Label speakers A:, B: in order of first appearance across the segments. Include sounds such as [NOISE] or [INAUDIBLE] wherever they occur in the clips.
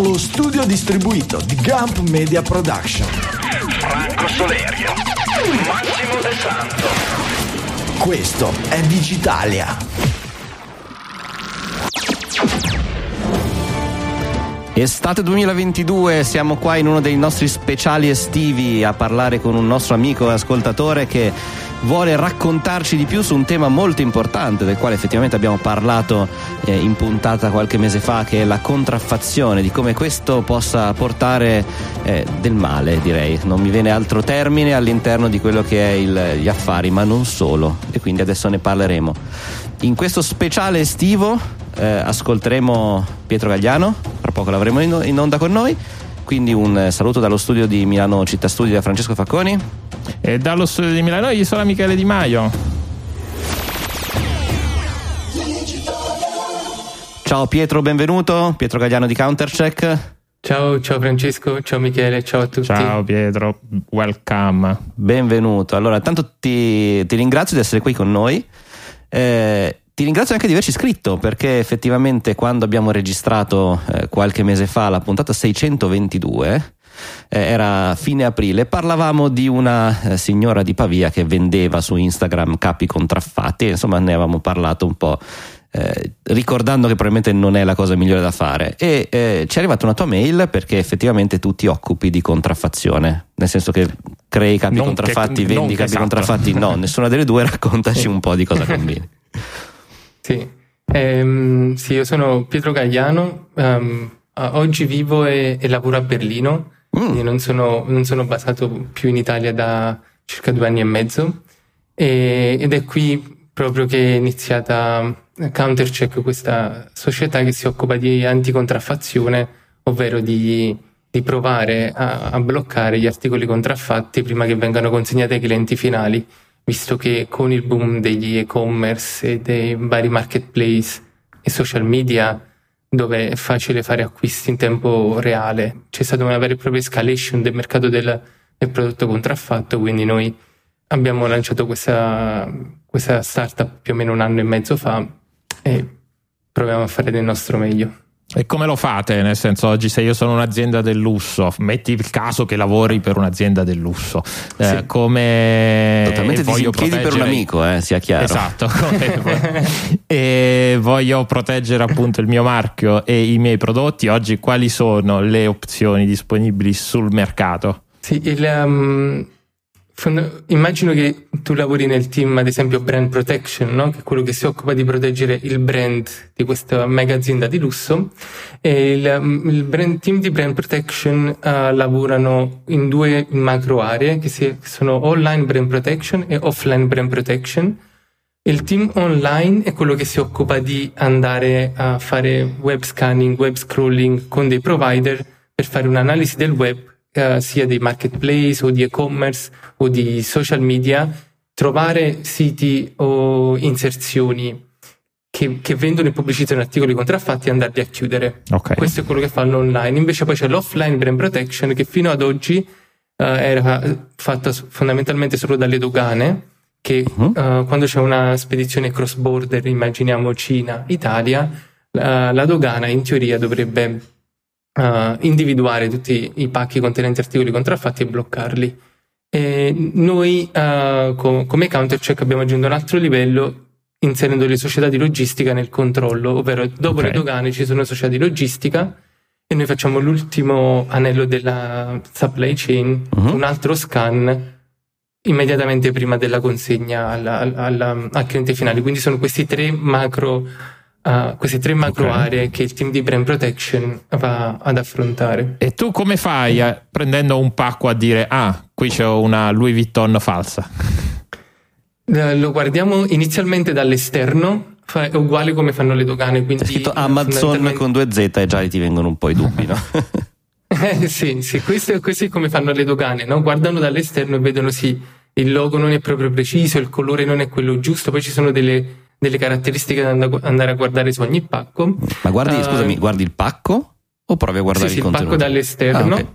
A: dallo studio distribuito di Gump Media Production.
B: Franco Solerio, Massimo De Santo.
A: Questo è Digitalia.
C: Estate 2022, siamo qua in uno dei nostri speciali estivi a parlare con un nostro amico e ascoltatore che vuole raccontarci di più su un tema molto importante del quale effettivamente abbiamo parlato eh, in puntata qualche mese fa che è la contraffazione, di come questo possa portare eh, del male direi, non mi viene altro termine all'interno di quello che è il, gli affari ma non solo e quindi adesso ne parleremo. In questo speciale estivo eh, ascolteremo Pietro Gagliano, tra poco l'avremo in, in onda con noi quindi un eh, saluto dallo studio di Milano Città Studi da Francesco Facconi.
D: E dallo studio di Milano io sono Michele Di Maio.
C: Ciao Pietro, benvenuto. Pietro Gagliano di Countercheck.
E: Ciao, ciao Francesco, ciao Michele, ciao a tutti.
D: Ciao Pietro, welcome.
C: Benvenuto. Allora, tanto ti, ti ringrazio di essere qui con noi. Eh, ti ringrazio anche di averci scritto perché effettivamente quando abbiamo registrato eh, qualche mese fa la puntata 622 eh, era fine aprile, parlavamo di una eh, signora di Pavia che vendeva su Instagram capi contraffatti, insomma ne avevamo parlato un po'. Eh, ricordando che probabilmente non è la cosa migliore da fare e eh, ci è arrivata una tua mail perché effettivamente tu ti occupi di contraffazione nel senso che crei capi non contraffatti, che, vendi capi esatto. contraffatti no, nessuna delle due raccontaci [LAUGHS] un po' di cosa combini
E: sì. Ehm, sì, io sono Pietro Gagliano, um, oggi vivo e, e, lavoro a Berlino, mm. non, sono, non, sono, basato più in Italia da circa due anni e mezzo e, ed è qui proprio che è iniziata Countercheck, questa società che si occupa di anticontraffazione, ovvero di, di provare a, a bloccare gli articoli contraffatti prima che vengano consegnati ai clienti finali visto che con il boom degli e-commerce e dei vari marketplace e social media dove è facile fare acquisti in tempo reale, c'è stata una vera e propria escalation del mercato del, del prodotto contraffatto, quindi noi abbiamo lanciato questa, questa startup più o meno un anno e mezzo fa e proviamo a fare del nostro meglio.
D: E come lo fate? Nel senso, oggi se io sono un'azienda del lusso, metti il caso che lavori per un'azienda del lusso, eh, sì. come
C: totalmente voglio proteggere... per un amico, eh, sia chiaro.
D: Esatto, [LAUGHS] e voglio proteggere appunto il mio marchio e i miei prodotti. Oggi quali sono le opzioni disponibili sul mercato?
E: Sì, il, um Immagino che tu lavori nel team, ad esempio, brand protection, no? che è quello che si occupa di proteggere il brand di questa mega azienda di lusso. E il, mm, il brand, team di brand protection uh, lavorano in due macro aree che, si, che sono online brand protection e offline brand protection. Il team online è quello che si occupa di andare a fare web scanning, web scrolling con dei provider per fare un'analisi del web eh, sia dei marketplace o di e-commerce o di social media, trovare siti o inserzioni che, che vendono e pubblicizzano articoli contraffatti e andarli a chiudere. Okay. Questo è quello che fanno online. Invece poi c'è l'offline brand protection che fino ad oggi uh, era fatta fondamentalmente solo dalle dogane che uh-huh. uh, quando c'è una spedizione cross border, immaginiamo Cina, Italia, la, la dogana in teoria dovrebbe uh, individuare tutti i pacchi contenenti articoli contraffatti e bloccarli. E noi uh, co- come countercheck abbiamo aggiunto un altro livello inserendo le società di logistica nel controllo, ovvero dopo okay. le dogane ci sono società di logistica e noi facciamo l'ultimo anello della supply chain, uh-huh. un altro scan immediatamente prima della consegna alla, alla, al cliente finale. Quindi sono questi tre macro a queste tre macro okay. aree che il team di brand protection va ad affrontare.
D: E tu come fai a, prendendo un pacco a dire ah, qui c'è una Louis Vuitton falsa?
E: Eh, lo guardiamo inizialmente dall'esterno, è uguale come fanno le dogane. Quindi
C: C'è scritto Amazon con due Z e già ti vengono un po' i dubbi, no? [LAUGHS]
E: eh, sì, sì, questo, questo, è come fanno le dogane, no? Guardano dall'esterno e vedono sì, il logo non è proprio preciso, il colore non è quello giusto, poi ci sono delle delle caratteristiche da andare a guardare su ogni pacco.
C: Ma guardi, uh, scusami, guardi il pacco o provi a guardare
E: sì,
C: il
E: sì,
C: contenuto?
E: il pacco dall'esterno. Ah, okay.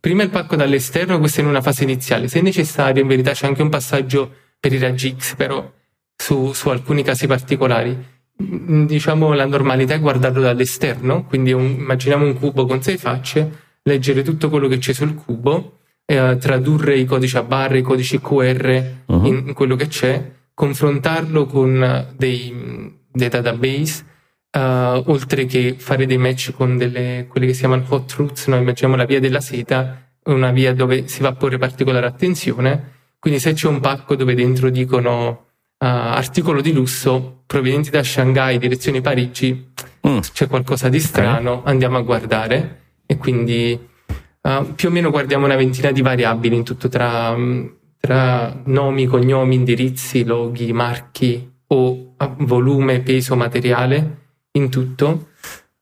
E: Prima il pacco dall'esterno, questo è in una fase iniziale. Se necessario, in verità c'è anche un passaggio per i raggi X, però su, su alcuni casi particolari. mm, diciamo la normalità è guardarlo dall'esterno, quindi un, immaginiamo un cubo con sei facce, leggere tutto quello che c'è sul cubo, eh, tradurre i codici a barre, i codici QR uh-huh. in, in, quello che c'è, confrontarlo con dei, dei database, uh, oltre che fare dei match con delle, quelle che si chiamano hot truths, noi immaginiamo la via della seta, una via dove si va a porre particolare attenzione, quindi se c'è un pacco dove dentro dicono uh, articolo di lusso provenienti da Shanghai, direzione Parigi, mm. c'è qualcosa di strano, okay. andiamo a guardare e quindi uh, più o meno guardiamo una ventina di variabili in tutto tra, tra nomi, cognomi, indirizzi, loghi, marchi o volume, peso, materiale, in tutto.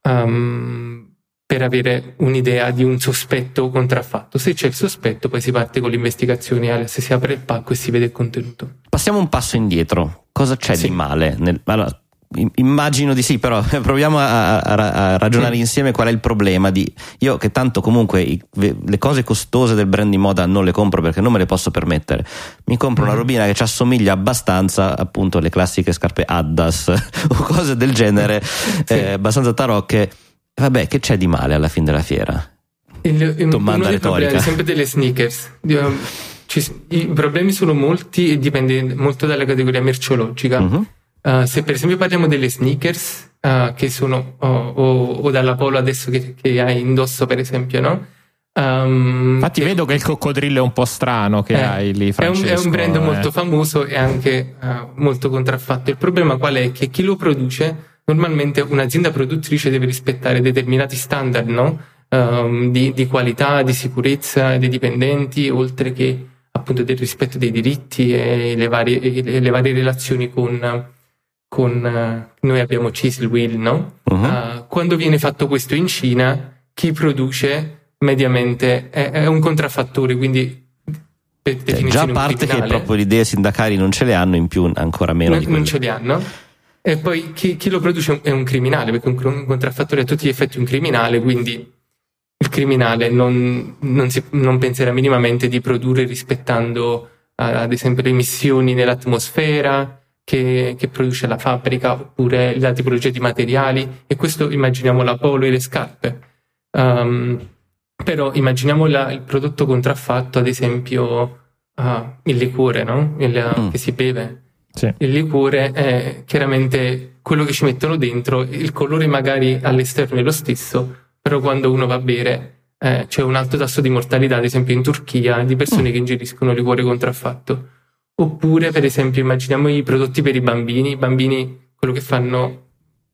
E: Um, per avere un'idea di un sospetto contraffatto. Se c'è il sospetto, poi si parte con l'investigazione, se si apre il pacco e si vede il contenuto.
C: Passiamo un passo indietro. Cosa c'è sì. di male? Nel... Allora, immagino di sì, però [LAUGHS] proviamo a, a, a ragionare sì. insieme qual è il problema di io che tanto comunque i, le cose costose del brand di moda non le compro perché non me le posso permettere. Mi compro mm. una robina che ci assomiglia abbastanza appunto alle classiche scarpe Addas [LAUGHS] o cose del genere, sì. eh, abbastanza tarocche Vabbè, che c'è di male alla fine della fiera?
E: Il, il, Domanda uno dei problemi sempre delle sneakers. Ci, I problemi sono molti e dipende molto dalla categoria merceologica. Uh-huh. Uh, se per esempio parliamo delle sneakers, uh, che sono, uh, o, o, dalla polo adesso che, che, hai indosso, per esempio, no?
D: Um, Infatti, vedo che il coccodrillo è un po' strano che eh, hai lì. Francesco,
E: è, un, è un brand eh. molto famoso e anche eh, molto contraffatto. Il problema qual è? Che chi lo produce normalmente un'azienda produttrice deve rispettare determinati standard no? um, di, di, qualità, di sicurezza dei dipendenti, oltre che appunto del rispetto dei diritti e le varie, e le varie relazioni con, con uh, noi abbiamo Chisel Wheel, no? Uh-huh. Uh, quando viene fatto questo in Cina, chi produce mediamente è, è un contraffattore, quindi
C: per cioè, già a parte che proprio le idee sindacali non ce le hanno, in più ancora meno.
E: Non, non ce le hanno. E poi chi, chi, lo produce è un criminale, perché un contraffattore è a tutti gli effetti un criminale, quindi il criminale non, non, si, non penserà minimamente di produrre rispettando ad esempio le emissioni nell'atmosfera che, che, produce la fabbrica oppure la tipologia di materiali e questo immaginiamo la polo e le scarpe. Um, però immaginiamo la, il prodotto contraffatto, ad esempio uh, il liquore no? il, mm. che si beve sì. Il liquore è chiaramente quello che ci mettono dentro, il colore magari all'esterno è lo stesso, però quando uno va a bere eh, c'è un alto tasso di mortalità, ad esempio in Turchia, di persone mm. che ingeriscono liquore contraffatto. Oppure, per esempio, immaginiamo i prodotti per i bambini, i bambini quello che fanno...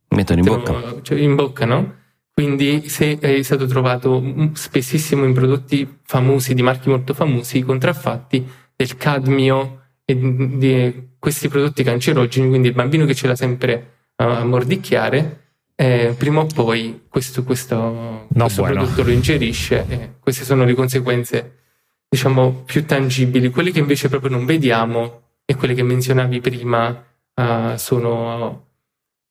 C: Mettono in bocca.
E: Cioè in bocca, no? Quindi se è stato trovato spessissimo in prodotti famosi, di marchi molto famosi, contraffatti, del cadmio e di questi prodotti cancerogeni, quindi il bambino che ce l'ha sempre a mordicchiare, eh, prima o poi questo, questo, no, questo prodotto lo ingerisce e queste sono le conseguenze diciamo più tangibili. Quelle che invece proprio non vediamo e quelle che menzionavi prima uh, sono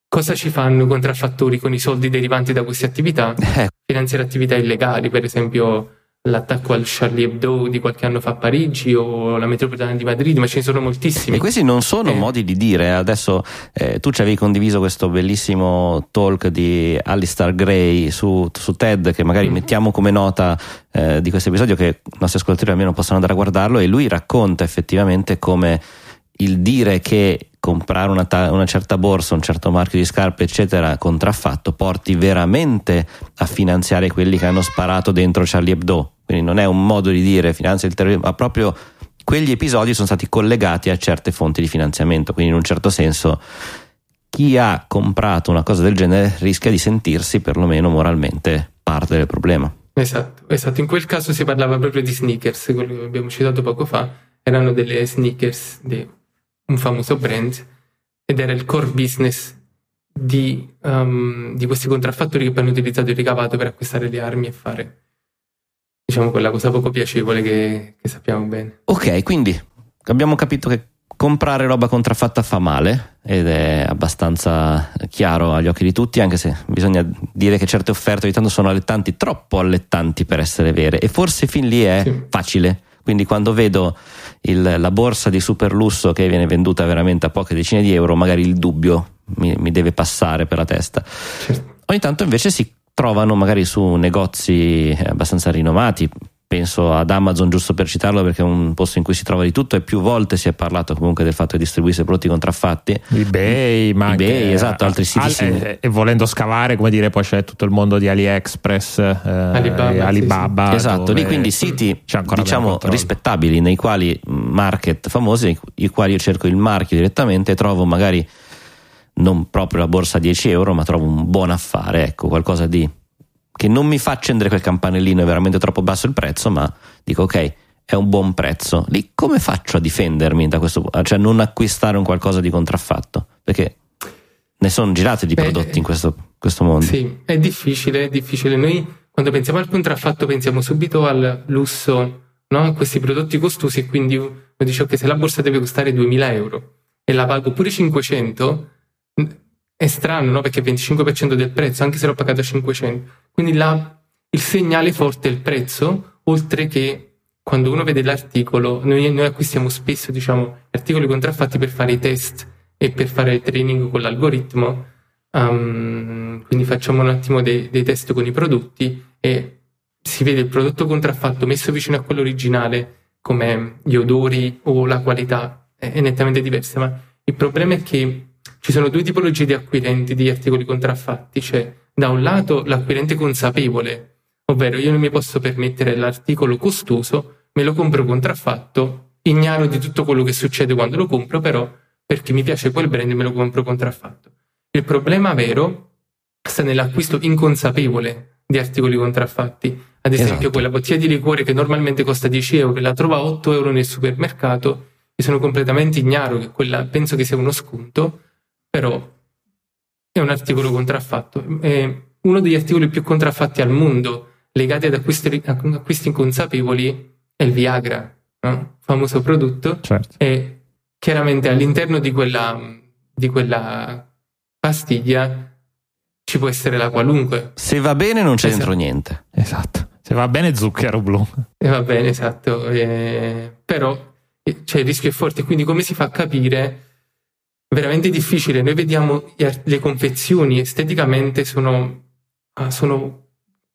E: cosa ci fanno i contraffattori con i soldi derivanti da queste attività? [LAUGHS] Eh. Finanziare attività illegali, per esempio l'attacco al Charlie Hebdo di qualche anno fa a Parigi o la metropolitana di Madrid, ma ce ne sono moltissimi.
C: E questi non sono eh. modi di dire. Adesso eh, tu ci avevi condiviso questo bellissimo talk di Alistair Gray su, su TED, che magari mm-hmm. mettiamo come nota eh, di questo episodio, che i nostri ascoltatori almeno possono andare a guardarlo, e lui racconta effettivamente come il dire che comprare una, ta- una, certa borsa, un certo marchio di scarpe, eccetera, contraffatto, porti veramente a finanziare quelli che hanno sparato dentro Charlie Hebdo. Quindi non è un modo di dire finanzia il terrorismo, ma proprio quegli episodi sono stati collegati a certe fonti di finanziamento. Quindi in un certo senso chi ha comprato una cosa del genere rischia di sentirsi perlomeno moralmente parte del problema.
E: Esatto, esatto. In quel caso si parlava proprio di sneakers, quello che abbiamo citato poco fa, erano delle sneakers di un famoso brand ed era il core business di, um, di questi contraffattori che poi hanno utilizzato il ricavato per acquistare le armi e fare diciamo quella cosa poco piacevole che, che sappiamo bene.
C: Ok, quindi abbiamo capito che comprare roba contraffatta fa male ed è abbastanza chiaro agli occhi di tutti, anche se bisogna dire che certe offerte ogni tanto sono allettanti, troppo allettanti per essere vere e forse fin lì è sì. facile Quindi quando vedo il, la borsa di super lusso che viene venduta veramente a poche decine di euro, magari il dubbio mi, mi deve passare per la testa. Certo. Ogni tanto invece si trovano magari su negozi abbastanza rinomati, penso ad Amazon giusto per citarlo perché è un posto in cui si trova di tutto e più volte si è parlato comunque del fatto di distribuirsi prodotti contraffatti.
D: eBay ma
C: eBay anche, esatto altri siti
D: al, e, e, volendo scavare come dire poi c'è tutto il mondo di AliExpress eh,
E: Alibaba,
C: Alibaba sì, sì. esatto lì quindi siti diciamo rispettabili nei quali market famosi i quali io cerco il marchio direttamente e trovo magari non proprio la borsa a 10 euro ma trovo un buon affare ecco qualcosa di che non mi fa accendere quel campanellino, è veramente troppo basso il prezzo, ma dico ok, è un buon prezzo. Lì come faccio a difendermi da questo, cioè non acquistare un qualcosa di contraffatto? Perché ne sono girati di Beh, prodotti in questo, questo mondo.
E: Sì, è difficile, è difficile. Noi quando pensiamo al contraffatto pensiamo subito al lusso, no? a questi prodotti costosi e quindi uno dice ok, se la borsa deve costare 2000 euro e la pago pure 500, è strano, no? Perché il 25% del prezzo, anche se l'ho pagato a 500. Quindi la, il segnale forte è il prezzo, oltre che quando uno vede l'articolo, noi, noi acquistiamo spesso, diciamo, articoli contraffatti per fare i test e per fare il training con l'algoritmo. Um, quindi facciamo un attimo dei, dei test con i prodotti e si vede il prodotto contraffatto messo vicino a quello originale, come gli odori o la qualità è nettamente diversa. Ma il problema è che ci sono due tipologie di acquirenti di articoli contraffatti. C'è da un lato l'acquirente consapevole, ovvero io non mi posso permettere l'articolo costoso, me lo compro contraffatto, ignaro di tutto quello che succede quando lo compro, però perché mi piace quel brand me lo compro contraffatto. Il problema vero sta nell'acquisto inconsapevole di articoli contraffatti. Ad esempio, esatto. quella bottiglia di liquore che normalmente costa 10 euro, la trova a 8 euro nel supermercato, e sono completamente ignaro che quella penso che sia uno sconto, però è un articolo contraffatto. È uno degli articoli più contraffatti al mondo legati ad acquisti, acquisti inconsapevoli è il Viagra, no? famoso prodotto.
D: Certo.
E: E chiaramente all'interno di quella, di quella pastiglia ci può essere la qualunque.
C: Se va bene non c'è esatto. niente.
D: Esatto. Se va bene zucchero blu.
E: E va bene, esatto. Eh, però cioè, il rischio è forte. Quindi come si fa a capire veramente difficile. Noi vediamo le confezioni esteticamente sono, ah, sono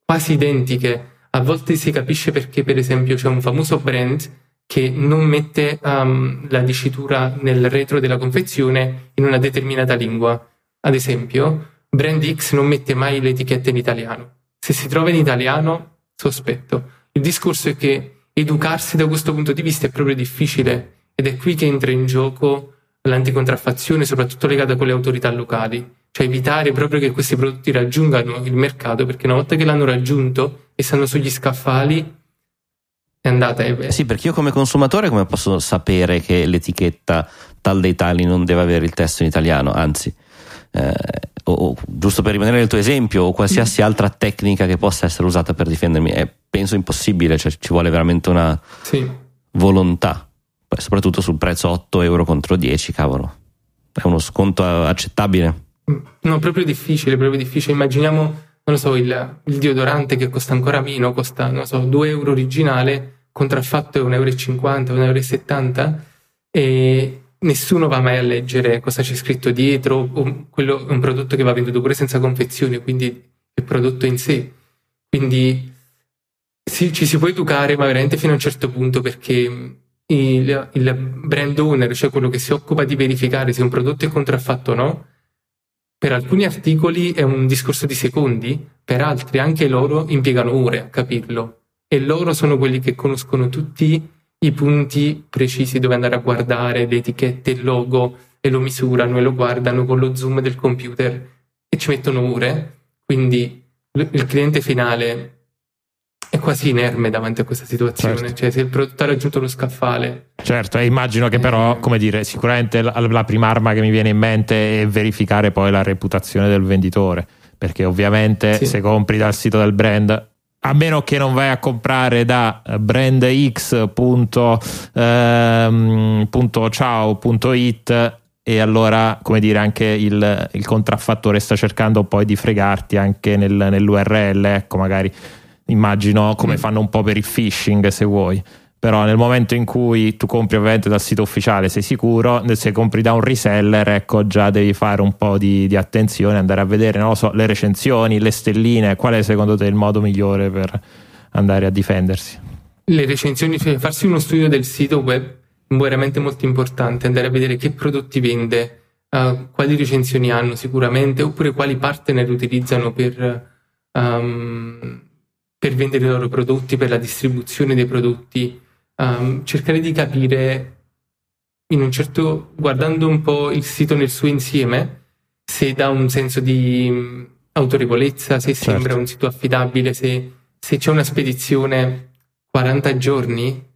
E: quasi identiche. A volte si capisce perché, per esempio, c'è un famoso brand che non mette um, la dicitura nel retro della confezione in una determinata lingua. Ad esempio, brand X non mette mai l'etichetta in italiano. Se si trova in italiano, sospetto. Il discorso è che educarsi da questo punto di vista è proprio difficile ed è qui che entra in gioco l'anticontraffazione, soprattutto legata con le autorità locali, cioè evitare proprio che questi prodotti raggiungano il mercato, perché una volta che l'hanno raggiunto e stanno sugli scaffali, è andata. È...
C: Sì, perché io come consumatore come posso sapere che l'etichetta tal dei tali non deve avere il testo in italiano, anzi, eh, o, o, giusto per rimanere nel tuo esempio, o qualsiasi [LAUGHS] altra tecnica che possa essere usata per difendermi, è penso impossibile, cioè ci vuole veramente una
E: sì.
C: volontà soprattutto sul prezzo 8 euro contro 10, cavolo, è uno sconto accettabile.
E: No, proprio difficile, proprio difficile. Immaginiamo, non lo so, il, il deodorante che costa ancora meno, costa, non lo so, 2 euro originale, contraffatto è 1,50 euro, 1,70 euro e nessuno va mai a leggere cosa c'è scritto dietro, quello è un prodotto che va venduto pure senza confezione, quindi è prodotto in sé. Quindi sì, ci si può educare, ma veramente fino a un certo punto perché il, il brand owner, cioè quello che si occupa di verificare se un prodotto è contraffatto o no, per alcuni articoli è un discorso di secondi, per altri anche loro impiegano ore a capirlo e loro sono quelli che conoscono tutti i punti precisi dove andare a guardare, le etichette, il logo e lo misurano e lo guardano con lo zoom del computer e ci mettono ore. Quindi il cliente finale quasi inerme davanti a questa situazione. Certo. Cioè, se il prodotto ha raggiunto lo scaffale.
D: Certo, e immagino che però, eh. come dire, sicuramente la, la prima arma che mi viene in mente è verificare poi la reputazione del venditore. Perché ovviamente sì. se compri dal sito del brand a meno che non vai a comprare da brandx.ciao.it ehm, e allora come dire anche il, il contraffattore sta cercando poi di fregarti anche nel, nell'URL ecco magari immagino come mm. fanno un po' per il phishing se vuoi però nel momento in cui tu compri ovviamente dal sito ufficiale sei sicuro, se compri da un reseller ecco già devi fare un po' di, di attenzione, andare a vedere non so, le recensioni, le stelline, qual è secondo te il modo migliore per andare a difendersi?
E: Le recensioni, cioè farsi uno studio del sito web è veramente molto importante, andare a vedere che prodotti vende, uh, quali recensioni hanno sicuramente, oppure quali partner utilizzano per, um, per vendere i loro prodotti, per la distribuzione dei prodotti um, cercare di capire in un certo guardando un po' il sito nel suo insieme se dà un senso di um, autorevolezza, se certo. sembra un sito affidabile, se, se, c'è una spedizione 40 giorni,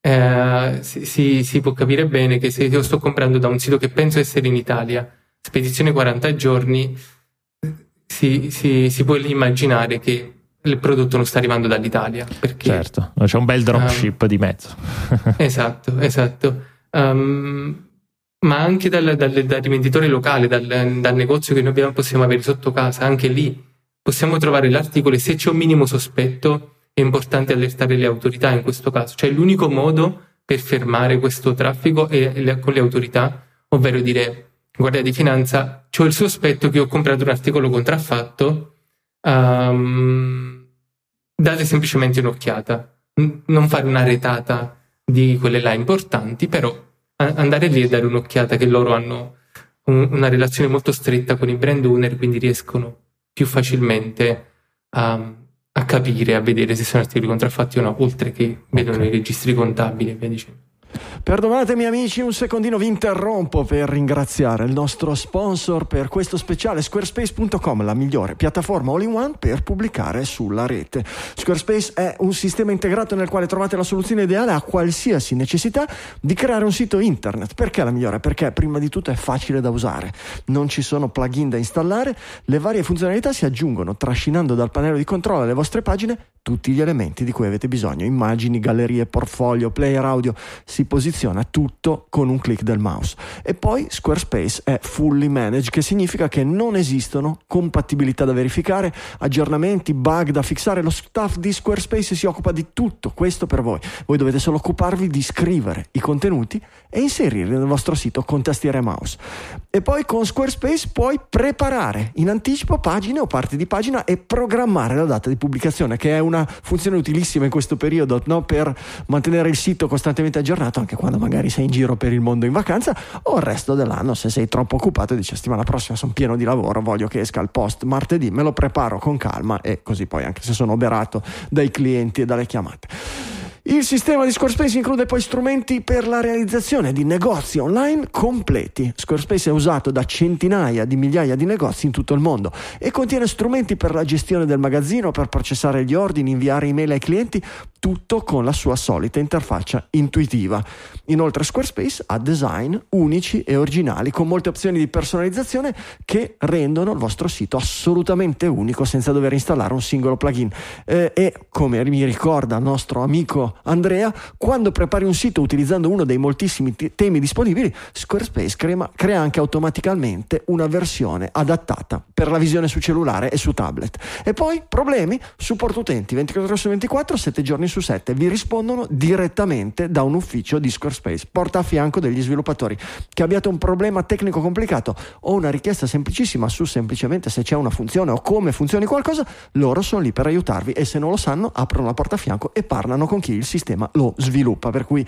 E: eh, si, si, può capire bene che se io sto comprando da un sito che penso essere in Italia, spedizione 40 giorni, si, si, si può immaginare che il prodotto non sta arrivando dall'Italia. Perché,
D: certo, c'è un bel dropship um, di mezzo. [LAUGHS]
E: esatto, esatto. Um, ma anche dal, dal, dal rivenditore locale, dal, dal, negozio che noi abbiamo, possiamo avere sotto casa, anche lì possiamo trovare l'articolo e se c'è un minimo sospetto è importante allertare le autorità in questo caso. Cioè l'unico modo per fermare questo traffico è le, con le autorità, ovvero dire guardia di finanza, ho il sospetto che ho comprato un articolo contraffatto um, date semplicemente un'occhiata, non fare una retata di quelle là importanti, però andare lì e dare un'occhiata che loro hanno un, una relazione molto stretta con i brand owner, quindi riescono più facilmente a, a capire, a vedere se sono articoli contraffatti o no, oltre che vedono okay. i registri contabili e via dicendo.
A: Perdonatemi amici, un secondino vi interrompo per ringraziare il nostro sponsor per questo speciale squarespace.com, la migliore piattaforma all-in-one per pubblicare sulla rete. Squarespace è un sistema integrato nel quale trovate la soluzione ideale a qualsiasi necessità di creare un sito internet. Perché la migliore? Perché prima di tutto è facile da usare, non ci sono plugin da installare, le varie funzionalità si aggiungono trascinando dal pannello di controllo alle vostre pagine tutti gli elementi di cui avete bisogno, immagini, gallerie, portfolio, player audio, si posiziona tutto con un clic del mouse. E poi Squarespace è fully managed, che significa che non esistono compatibilità da verificare, aggiornamenti, bug da fissare, lo staff di Squarespace si occupa di tutto questo per voi. Voi dovete solo occuparvi di scrivere i contenuti e inserirli nel vostro sito con tastiera e mouse. E poi con Squarespace puoi preparare in anticipo pagine o parti di pagina e programmare la data di pubblicazione, che è una funzione utilissima in questo periodo no? per mantenere il sito costantemente aggiornato anche quando magari sei in giro per il mondo in vacanza o il resto dell'anno se sei troppo occupato e dici settimana prossima sono pieno di lavoro voglio che esca il post martedì me lo preparo con calma e così poi anche se sono oberato dai clienti e dalle chiamate il sistema di Squarespace include poi strumenti per la realizzazione di negozi online completi. Squarespace è usato da centinaia di migliaia di negozi in tutto il mondo e contiene strumenti per la gestione del magazzino, per processare gli ordini, inviare email ai clienti, tutto con la sua solita interfaccia intuitiva. Inoltre Squarespace ha design unici e originali con molte opzioni di personalizzazione che rendono il vostro sito assolutamente unico senza dover installare un singolo plugin. Eh, e come mi ricorda il nostro amico Andrea, quando prepari un sito utilizzando uno dei moltissimi t- temi disponibili, Squarespace crea, crea anche automaticamente una versione adattata per la visione su cellulare e su tablet. E poi problemi? Supporto utenti 24 ore su 24, 7 giorni su 7. Vi rispondono direttamente da un ufficio di Squarespace. Porta a fianco degli sviluppatori. Che abbiate un problema tecnico complicato o una richiesta semplicissima su semplicemente se c'è una funzione o come funzioni qualcosa, loro sono lì per aiutarvi e se non lo sanno aprono la porta a fianco e parlano con chi il sistema lo sviluppa, per cui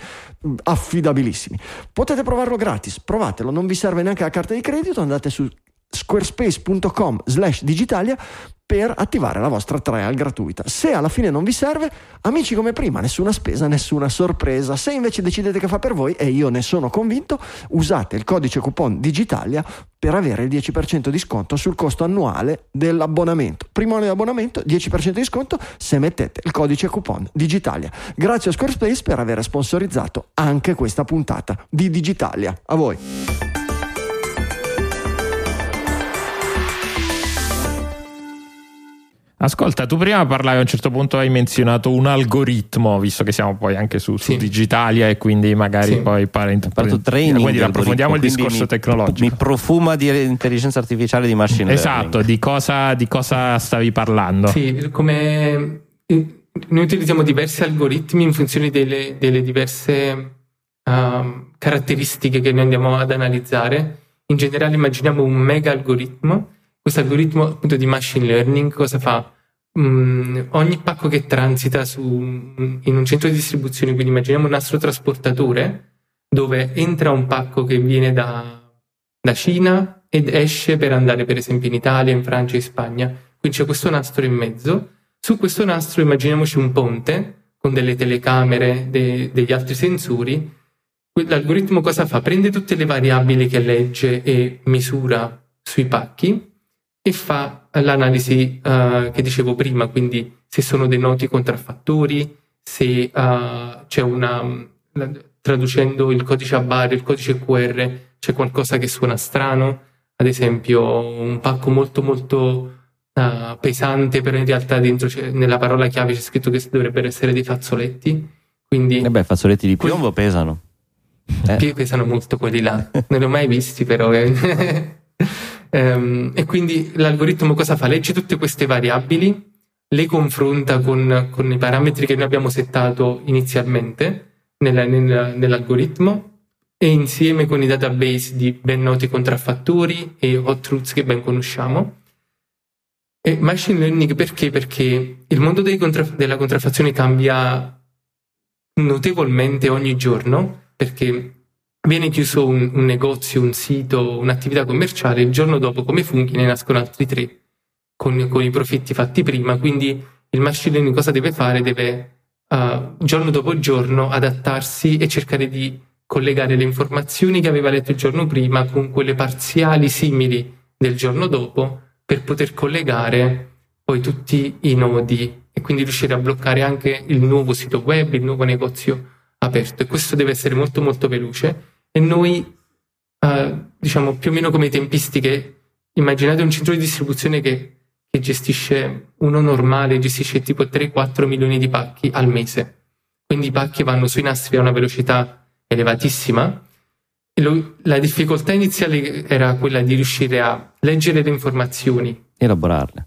A: affidabilissimi. Potete provarlo gratis, provatelo, non vi serve neanche la carta di credito, andate su squarespace.com slash digitalia per attivare la vostra trial gratuita. Se alla fine non vi serve, amici come prima, nessuna spesa, nessuna sorpresa. Se invece decidete che fa per voi, e io ne sono convinto, usate il codice coupon Digitalia per avere il 10% di sconto sul costo annuale dell'abbonamento. Primo anno di abbonamento, 10% di sconto se mettete il codice coupon Digitalia. Grazie a Squarespace per aver sponsorizzato anche questa puntata di Digitalia. A voi.
D: Ascolta, tu prima parlavi a un certo punto, hai menzionato un algoritmo, visto che siamo poi anche su, su Digitalia e quindi magari sì. poi parent,
C: training
D: quindi approfondiamo il discorso
C: mi,
D: tecnologico.
C: Mi profuma di intelligenza artificiale di machine
D: esatto, learning. Esatto, di cosa, di cosa stavi parlando?
E: Sì, come noi utilizziamo diversi algoritmi in funzione delle, delle diverse uh, caratteristiche che noi andiamo ad analizzare. In generale immaginiamo un mega algoritmo. Questo algoritmo appunto di machine learning cosa fa? Mm, ogni pacco che transita su, in un centro di distribuzione, quindi immaginiamo un nastro trasportatore dove entra un pacco che viene da, da Cina ed esce per andare per esempio in Italia, in Francia, in Spagna. Quindi c'è questo nastro in mezzo. Su questo nastro immaginiamoci un ponte con delle telecamere, de, degli altri sensori. L'algoritmo cosa fa? Prende tutte le variabili che legge e misura sui pacchi e fa l'analisi uh, che dicevo prima, quindi se sono dei noti contraffattori, se uh, c'è una traducendo il codice a barre, il codice QR, c'è qualcosa che suona strano, ad esempio un pacco molto molto uh, pesante, però in realtà dentro nella parola chiave c'è scritto che dovrebbero essere dei fazzoletti. Quindi,
C: eh beh, fazzoletti di piombo que- pesano.
E: Eh. Pesano molto quelli là, non li ho mai visti però. [LAUGHS] Eh. um, e quindi l'algoritmo cosa fa? Legge tutte queste variabili, le confronta con, con i parametri che noi abbiamo settato inizialmente nella, nella, nell'algoritmo e insieme con i database di ben noti contraffattori e hot truths che ben conosciamo. E machine learning perché? Perché il mondo contra- della contraffazione cambia notevolmente ogni giorno, perché viene chiuso un, un, negozio, un sito, un'attività commerciale, il giorno dopo come funghi ne nascono altri tre con, con i profitti fatti prima, quindi il machine learning cosa deve fare? Deve uh, giorno dopo giorno adattarsi e cercare di collegare le informazioni che aveva letto il giorno prima con quelle parziali simili del giorno dopo per poter collegare poi tutti i nodi e quindi riuscire a bloccare anche il nuovo sito web, il nuovo negozio aperto. E questo deve essere molto molto veloce e noi uh, diciamo più o meno come tempistiche immaginate un centro di distribuzione che che gestisce uno normale, gestisce tipo 3-4 milioni di pacchi al mese. Quindi i pacchi vanno sui nastri a una velocità elevatissima. Lo, la difficoltà iniziale era quella di riuscire a leggere le informazioni,
C: elaborarle,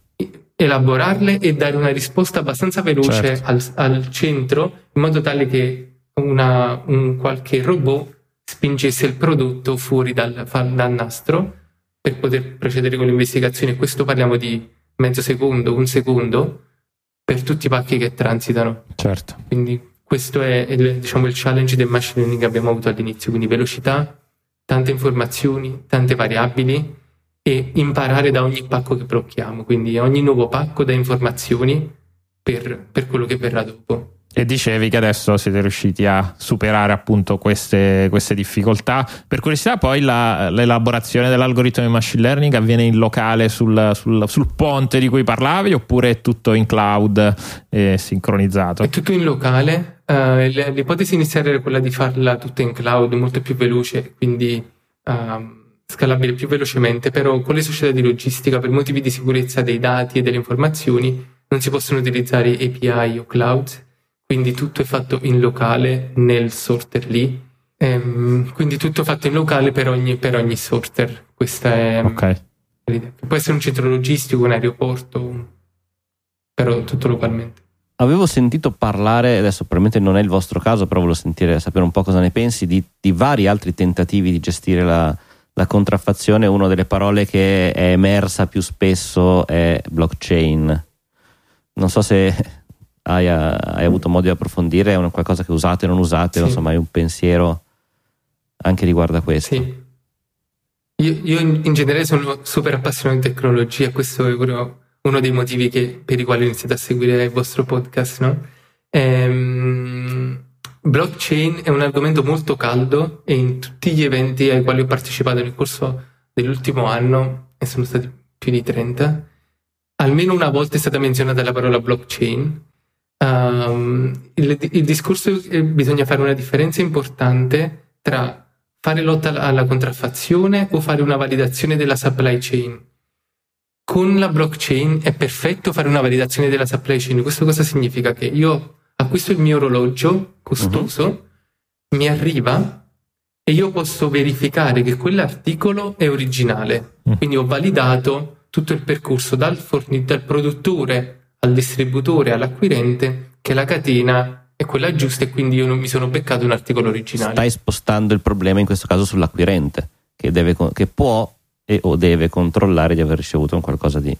E: elaborarle e dare una risposta abbastanza veloce certo. al, al, centro, in modo tale che una, un qualche robot spingesse il prodotto fuori dal, dal nastro per poter procedere con l'investigazione. Questo parliamo di mezzo secondo, un secondo per tutti i pacchi che transitano.
D: Certo.
E: Quindi questo è il, diciamo, il challenge del machine learning che abbiamo avuto all'inizio, quindi velocità, tante informazioni, tante variabili e imparare da ogni pacco che blocchiamo, quindi ogni nuovo pacco dà informazioni per, per quello che verrà dopo.
D: E dicevi che adesso siete riusciti a superare appunto queste, queste difficoltà. Per curiosità, poi la, l'elaborazione dell'algoritmo di machine learning avviene in locale sul, sul, sul, ponte di cui parlavi oppure è tutto in cloud e sincronizzato?
E: È tutto in locale. Uh, l'ipotesi iniziale era quella di farla tutta in cloud, molto più veloce, quindi uh, scalabile più velocemente, però con le società di logistica, per motivi di sicurezza dei dati e delle informazioni, non si possono utilizzare API o cloud quindi tutto è fatto in locale nel sorter lì. Ehm, quindi tutto fatto in locale per ogni, per ogni sorter. Questa è
D: okay.
E: Può essere un centro logistico, un aeroporto, però tutto localmente.
C: Avevo sentito parlare, adesso probabilmente non è il vostro caso, però volevo sentire, sapere un po' cosa ne pensi, di, di vari altri tentativi di gestire la, la contraffazione. Una delle parole che è emersa più spesso è blockchain. Non so se hai, hai, avuto modo di approfondire? È qualcosa che usate o non usate? Sì. Insomma, hai un pensiero anche riguardo a questo?
E: Sì. Io, io in, in, generale sono super appassionato di tecnologia, questo è uno dei motivi che, per i quali ho iniziato a seguire il vostro podcast. No? Ehm, blockchain è un argomento molto caldo e in tutti gli eventi ai quali ho partecipato nel corso dell'ultimo anno, e sono stati più di 30, almeno una volta è stata menzionata la parola blockchain Um, il, il, discorso è che bisogna fare una differenza importante tra fare lotta alla contraffazione o fare una validazione della supply chain. Con la blockchain è perfetto fare una validazione della supply chain. Questo cosa significa? Che io acquisto il mio orologio costoso, uh-huh. mi arriva e io posso verificare che quell'articolo è originale. Uh-huh. Quindi ho validato tutto il percorso dal, forni- dal produttore al distributore, all'acquirente, che la catena è quella giusta e quindi io non mi sono beccato un articolo originale.
C: Stai spostando il problema in questo caso sull'acquirente, che, deve, che può e o deve controllare di aver ricevuto un qualcosa di...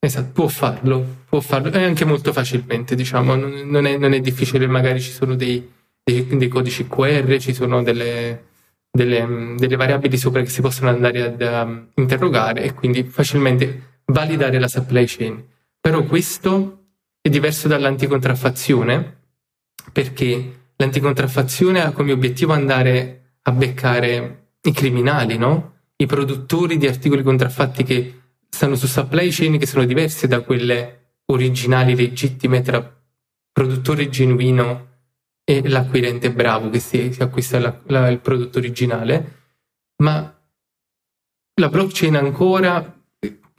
E: Esatto, può farlo, può farlo, e anche molto facilmente, diciamo, non è, non è difficile, magari ci sono dei, dei, dei codici QR, ci sono delle, delle, delle, variabili sopra che si possono andare ad um, interrogare e quindi facilmente validare la supply chain. Però questo è diverso dall'anticontraffazione perché l'anticontraffazione ha come obiettivo andare a beccare i criminali, no? i produttori di articoli contraffatti che stanno su supply chain che sono diverse da quelle originali, legittime tra produttore genuino e l'acquirente bravo che si, si acquista la, la, il prodotto originale, ma la blockchain ancora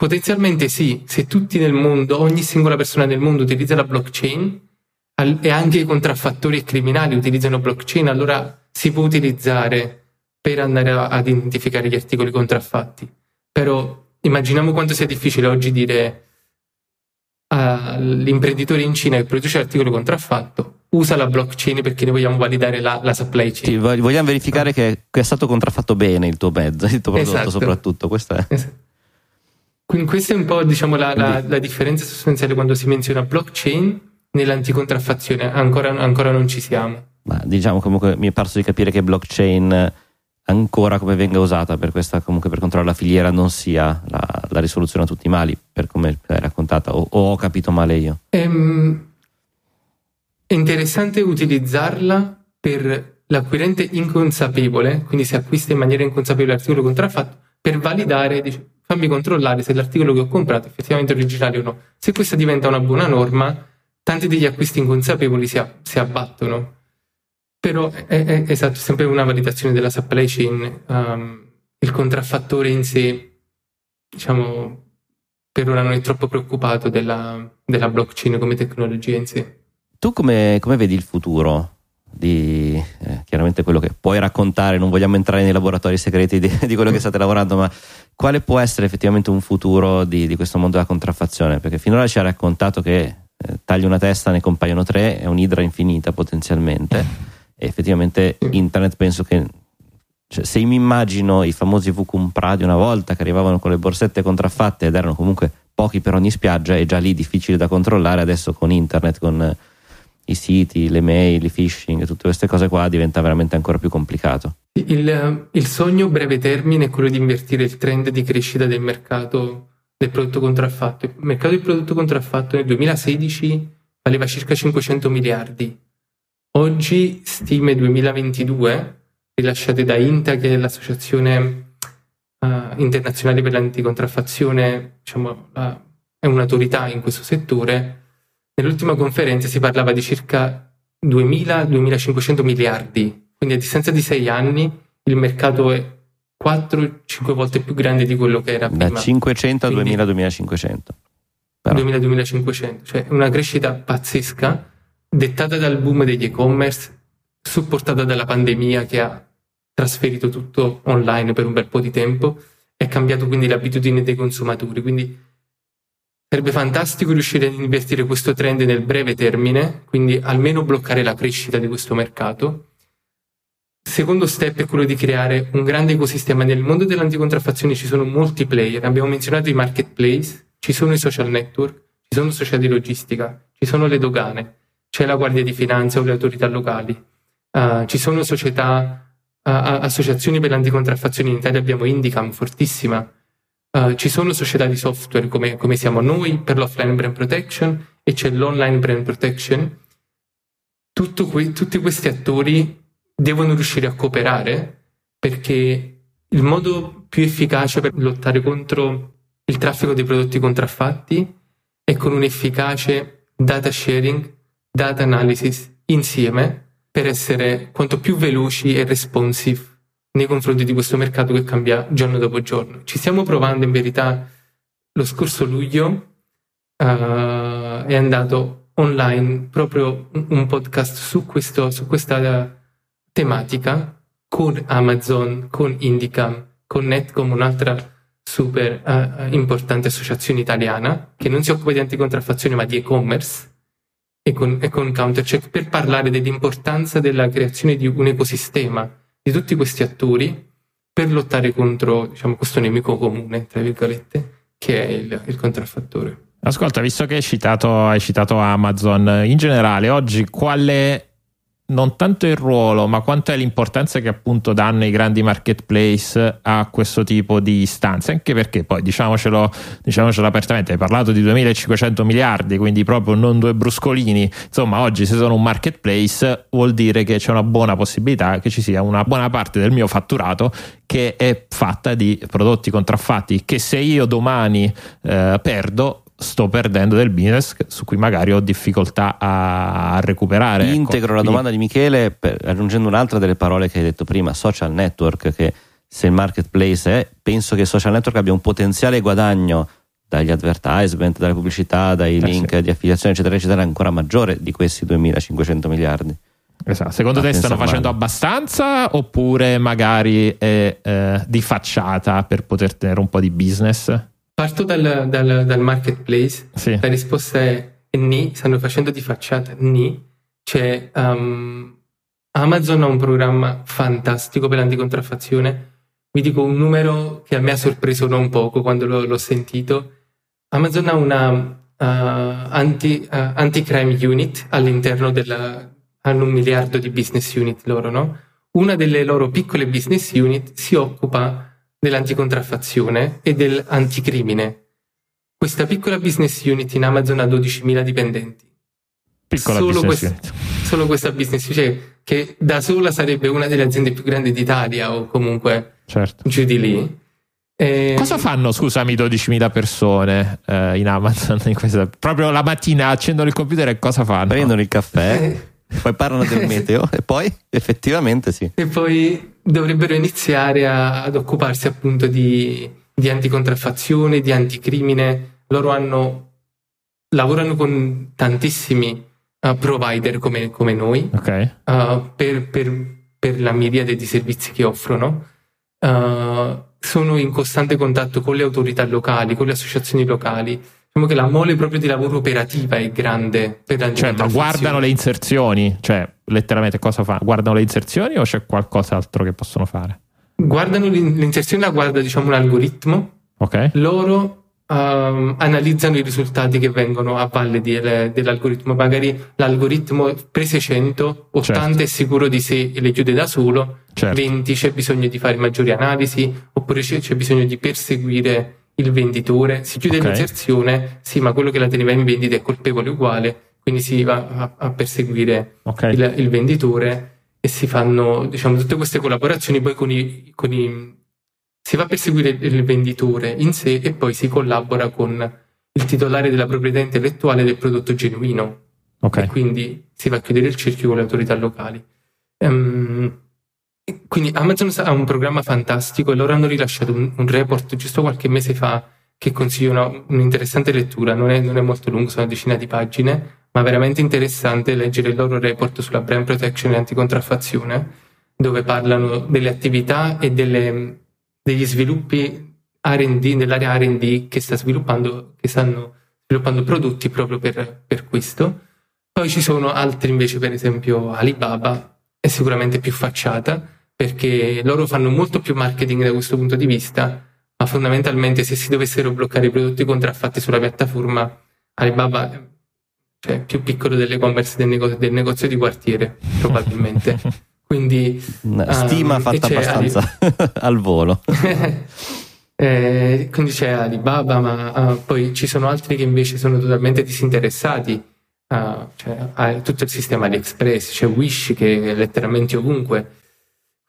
E: potenzialmente sì, se tutti nel mondo, ogni singola persona nel mondo utilizza la blockchain e anche i contraffattori e criminali utilizzano blockchain, allora si può utilizzare per andare a, ad identificare gli articoli contraffatti. Però immaginiamo quanto sia difficile oggi dire all'imprenditore in Cina che produce l'articolo contraffatto usa la blockchain perché ne vogliamo validare la, la supply chain.
C: Sì, vogliamo verificare che, che, è stato contraffatto bene il tuo mezzo, il tuo prodotto esatto. soprattutto. Questa è. Esatto.
E: Quindi questa è un po' diciamo, la, la, la, differenza sostanziale quando si menziona blockchain nell'anticontraffazione. Ancora, ancora non ci siamo.
C: Ma diciamo comunque mi è parso di capire che blockchain ancora come venga usata per questa comunque per controllare la filiera non sia la, la risoluzione a tutti i mali per come l'hai raccontata o, o, ho capito male io
E: ehm, è interessante utilizzarla per l'acquirente inconsapevole quindi se acquista in maniera inconsapevole l'articolo contraffatto per validare fammi controllare se l'articolo che ho comprato è effettivamente originale o no se questa diventa una buona norma tanti degli acquisti inconsapevoli si, a, si abbattono però è, è, esatto, sempre una validazione della supply chain. Um, il contraffattore in sé, diciamo, per ora non è troppo preoccupato della, della blockchain come tecnologia in sé.
C: Tu come, come vedi il futuro? Di eh, chiaramente quello che puoi raccontare, non vogliamo entrare nei laboratori segreti di, di quello che state lavorando, ma quale può essere effettivamente un futuro di, di questo mondo della contraffazione? Perché finora ci ha raccontato che eh, tagli una testa, ne compaiono tre, è un'idra infinita potenzialmente. E effettivamente internet penso che cioè, se mi immagino i famosi VCUMPRA di una volta che arrivavano con le borsette contraffatte ed erano comunque pochi per ogni spiaggia, è già lì difficile da controllare, adesso con internet, con i siti, le mail, i phishing, tutte queste cose qua diventa veramente ancora più complicato.
E: Il, il sogno breve termine è quello di invertire il trend di crescita del mercato del prodotto contraffatto. Il mercato del prodotto contraffatto nel 2016 valeva circa 500 miliardi Oggi stime 2022 rilasciate da INTA, che è l'associazione uh, internazionale per l'anticontraffazione, diciamo, uh, è un'autorità in questo settore. Nell'ultima conferenza si parlava di circa 2.000-2.500 miliardi, quindi a distanza di sei anni il mercato è 4-5 volte più grande di quello che era prima.
C: Da 500 a 2000-2500.
E: 2000-2500, cioè una crescita pazzesca dettata dal boom degli e-commerce, supportata dalla pandemia che ha trasferito tutto online per un bel po' di tempo e cambiato quindi le abitudini dei consumatori. Quindi sarebbe fantastico riuscire ad invertire questo trend nel breve termine, quindi almeno bloccare la crescita di questo mercato. Secondo step è quello di creare un grande ecosistema. Nel mondo dell'anticontraffazione ci sono molti player, abbiamo menzionato i marketplace, ci sono i social network, ci sono società di logistica, ci sono le dogane c'è la Guardia di Finanza o le autorità locali, uh, ci sono società, uh, associazioni per l'anticontraffazione in Italia, abbiamo Indicam fortissima, uh, ci sono società di software come, come, siamo noi per l'offline brand protection e c'è l'online brand protection. Que- tutti questi attori devono riuscire a cooperare perché il modo più efficace per lottare contro il traffico dei prodotti contraffatti è con un efficace data sharing data analysis insieme per essere quanto più veloci e responsive nei confronti di questo mercato che cambia giorno dopo giorno. Ci stiamo provando in verità lo scorso luglio uh, è andato online proprio un podcast su, questo, su questa tematica con Amazon, con Indicam, con Netcom, un'altra super uh, importante associazione italiana che non si occupa di anticontraffazione ma di e-commerce e con, e con Countercheck per parlare dell'importanza della creazione di un ecosistema di tutti questi attori per lottare contro diciamo, questo nemico comune, tra virgolette, che è il, il contraffattore.
D: Ascolta, visto che hai citato, hai citato Amazon, in generale oggi qual è non tanto il ruolo, ma quanto è l'importanza che appunto danno i grandi marketplace a questo tipo di istanze, anche perché poi diciamocelo, diciamocelo apertamente, hai parlato di 2500 miliardi, quindi proprio non due bruscolini, insomma oggi se sono un marketplace vuol dire che c'è una buona possibilità che ci sia una buona parte del mio fatturato che è fatta di prodotti contraffatti che se io domani eh, perdo sto perdendo del business su cui magari ho difficoltà a, recuperare.
C: Ecco. Integro ecco. la domanda di Michele per, aggiungendo un'altra delle parole che hai detto prima, social network, che se il marketplace è, penso che il social network abbia un potenziale guadagno dagli advertisement, dalle pubblicità, dai eh link sì. di affiliazione, eccetera, eccetera, ancora maggiore di questi 2500 miliardi.
D: Esatto. Secondo te stanno facendo male. abbastanza oppure magari è eh, di facciata per poter tenere un po' di business?
E: Parto dal, dal, dal marketplace. Sì. La risposta è, ni, stanno facendo di facciata ni. Cioè, um, Amazon ha un programma fantastico per l'anticontraffazione. Vi dico un numero che a me ha sorpreso non poco quando l'ho, l'ho sentito. Amazon ha una uh, anti, uh, anti-crime unit all'interno della... hanno un miliardo di business unit loro, no? Una delle loro piccole business unit si occupa dell'anticontraffazione e dell'anticrimine. Questa piccola business unit in Amazon ha 12.000 dipendenti.
D: Piccola solo business
E: questa, solo questa business unit, cioè, che da sola sarebbe una delle aziende più grandi d'Italia o comunque
D: certo.
E: giù di lì.
D: E... Cosa fanno, scusami, 12.000 persone eh, in Amazon? In questa... Proprio la mattina accendono il computer e cosa fanno?
C: Prendono il caffè, poi parlano del meteo [LAUGHS] e poi effettivamente sì.
E: E poi dovrebbero iniziare a, ad occuparsi appunto di, di anticontraffazione, di anticrimine. Loro hanno, lavorano con tantissimi uh, provider come, come noi
D: okay.
E: uh, per, per, per, la miriade di servizi che offrono. Uh, sono in costante contatto con le autorità locali, con le associazioni locali diciamo che la mole proprio di lavoro operativa è grande per la
D: Cioè, ma guardano le inserzioni, cioè letteralmente cosa fanno? Guardano le inserzioni o c'è qualcos'altro che possono fare?
E: Guardano l'inserzione, la guarda diciamo un algoritmo.
D: Ok.
E: Loro Um, analizzano i risultati che vengono a valle di, le, dell'algoritmo. Magari l'algoritmo prese 100, 80 certo. è sicuro di sé e le chiude da solo, certo. 20 c'è bisogno di fare maggiori analisi, oppure c'è, c'è bisogno di perseguire il venditore, si chiude okay. l'inserzione, sì, ma quello che la teneva in vendita è colpevole uguale, quindi si va a, a perseguire okay. il, il, venditore e si fanno, diciamo, tutte queste collaborazioni poi con i, con i, si va a perseguire il venditore in sé e poi si collabora con il titolare della proprietà intellettuale del prodotto genuino. Okay. E quindi si va a chiudere il cerchio con le autorità locali. Um, quindi Amazon ha un programma fantastico e loro hanno rilasciato un, un report giusto qualche mese fa che consiglio una, un'interessante lettura, non è, non è, molto lungo, sono una decina di pagine, ma veramente interessante leggere il loro report sulla brand protection e anticontraffazione, dove parlano delle attività e delle, degli sviluppi R&D, nell'area R&D che sta sviluppando, che stanno sviluppando prodotti proprio per, per questo. Poi ci sono altri invece, per esempio Alibaba, è sicuramente più facciata, perché loro fanno molto più marketing da questo punto di vista, ma fondamentalmente se si dovessero bloccare i prodotti contraffatti sulla piattaforma Alibaba cioè più piccolo dell'e-commerce del negozio, del negozio di quartiere, probabilmente. [LAUGHS] Quindi
C: stima um, fatta abbastanza Ali... [LAUGHS] al volo. [LAUGHS]
E: eh, quindi c'è Alibaba, ma uh, poi ci sono altri che invece sono totalmente disinteressati. Uh, cioè, tutto il sistema AliExpress, c'è Wish che è letteralmente ovunque.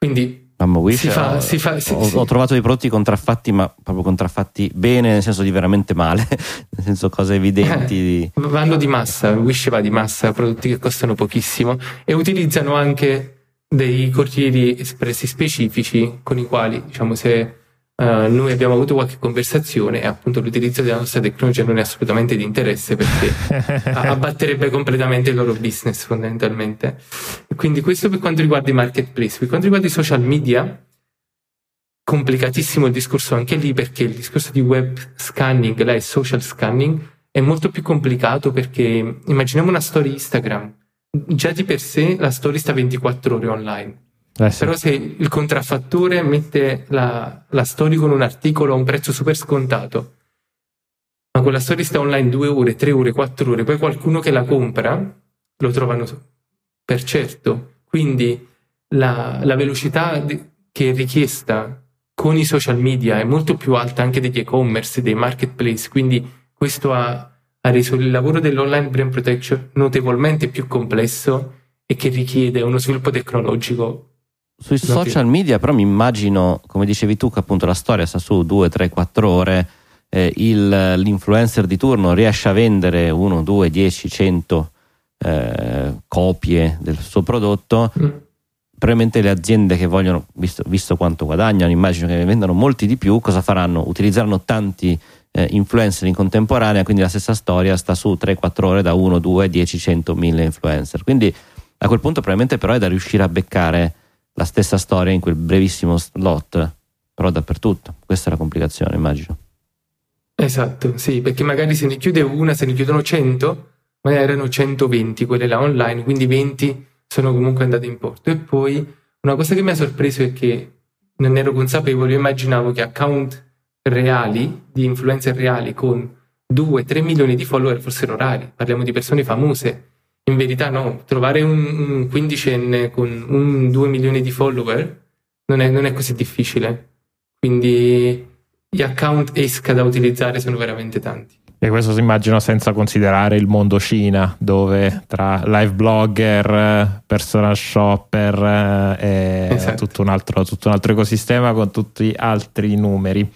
E: Quindi
C: Mamma Wish, si fa, ho, fa, si, ho, sì. ho, trovato dei prodotti contraffatti, ma proprio contraffatti bene, nel senso di veramente male, [LAUGHS] nel senso cose evidenti.
E: Eh, vanno di massa, Wish va di massa, prodotti che costano pochissimo e utilizzano anche dei corrieri espressi specifici con i quali, diciamo, se Uh, noi abbiamo avuto qualche conversazione e appunto l'utilizzo della nostra tecnologia non è assolutamente di interesse perché [LAUGHS] abbatterebbe completamente il loro business fondamentalmente. E quindi questo per quanto riguarda i marketplace. Per quanto riguarda i social media, complicatissimo il discorso anche lì perché il discorso di web scanning, là è social scanning, è molto più complicato perché immaginiamo una storia Instagram. Già di per sé la storia sta 24 ore online. Eh sì. Però se il contraffattore mette la, la story con un articolo a un prezzo super scontato, ma quella storia sta online due ore, tre ore, quattro ore, poi qualcuno che la compra lo trovano per certo. Quindi la, la velocità che è richiesta con i social media è molto più alta anche degli e-commerce, dei marketplace, quindi questo ha, ha reso il lavoro dell'online brand protection notevolmente più complesso e che richiede uno sviluppo tecnologico
C: sui social media però mi immagino, come dicevi tu, che appunto la storia sta su 2, 3, 4 ore, eh, il, l'influencer di turno riesce a vendere 1, 2, 10, 100 eh, copie del suo prodotto, mm. probabilmente le aziende che vogliono, visto, visto, quanto guadagnano, immagino che ne vendano molti di più, cosa faranno? Utilizzeranno tanti eh, influencer in contemporanea, quindi la stessa storia sta su 3-4 ore da 1, 2, 10, 100, 1000 influencer. Quindi a quel punto probabilmente però è da riuscire a beccare la stessa storia in quel brevissimo slot, però dappertutto. Questa è la complicazione, immagino.
E: Esatto, sì, perché magari se ne chiude una, se ne chiudono 100, magari erano 120 quelle là online, quindi 20 sono comunque andate in porto. E poi una cosa che mi ha sorpreso è che non ero consapevole, io immaginavo che account reali, di influencer reali con 2-3 milioni di follower fossero rari, parliamo di persone famose in verità no, trovare un, quindicenne con un 2 milioni di follower non è, non è così difficile. Quindi gli account esca da utilizzare sono veramente tanti.
D: E questo si immagino senza considerare il mondo Cina, dove tra live blogger, personal shopper eh, e esatto. tutto, un altro, tutto, un altro, ecosistema con tutti altri numeri.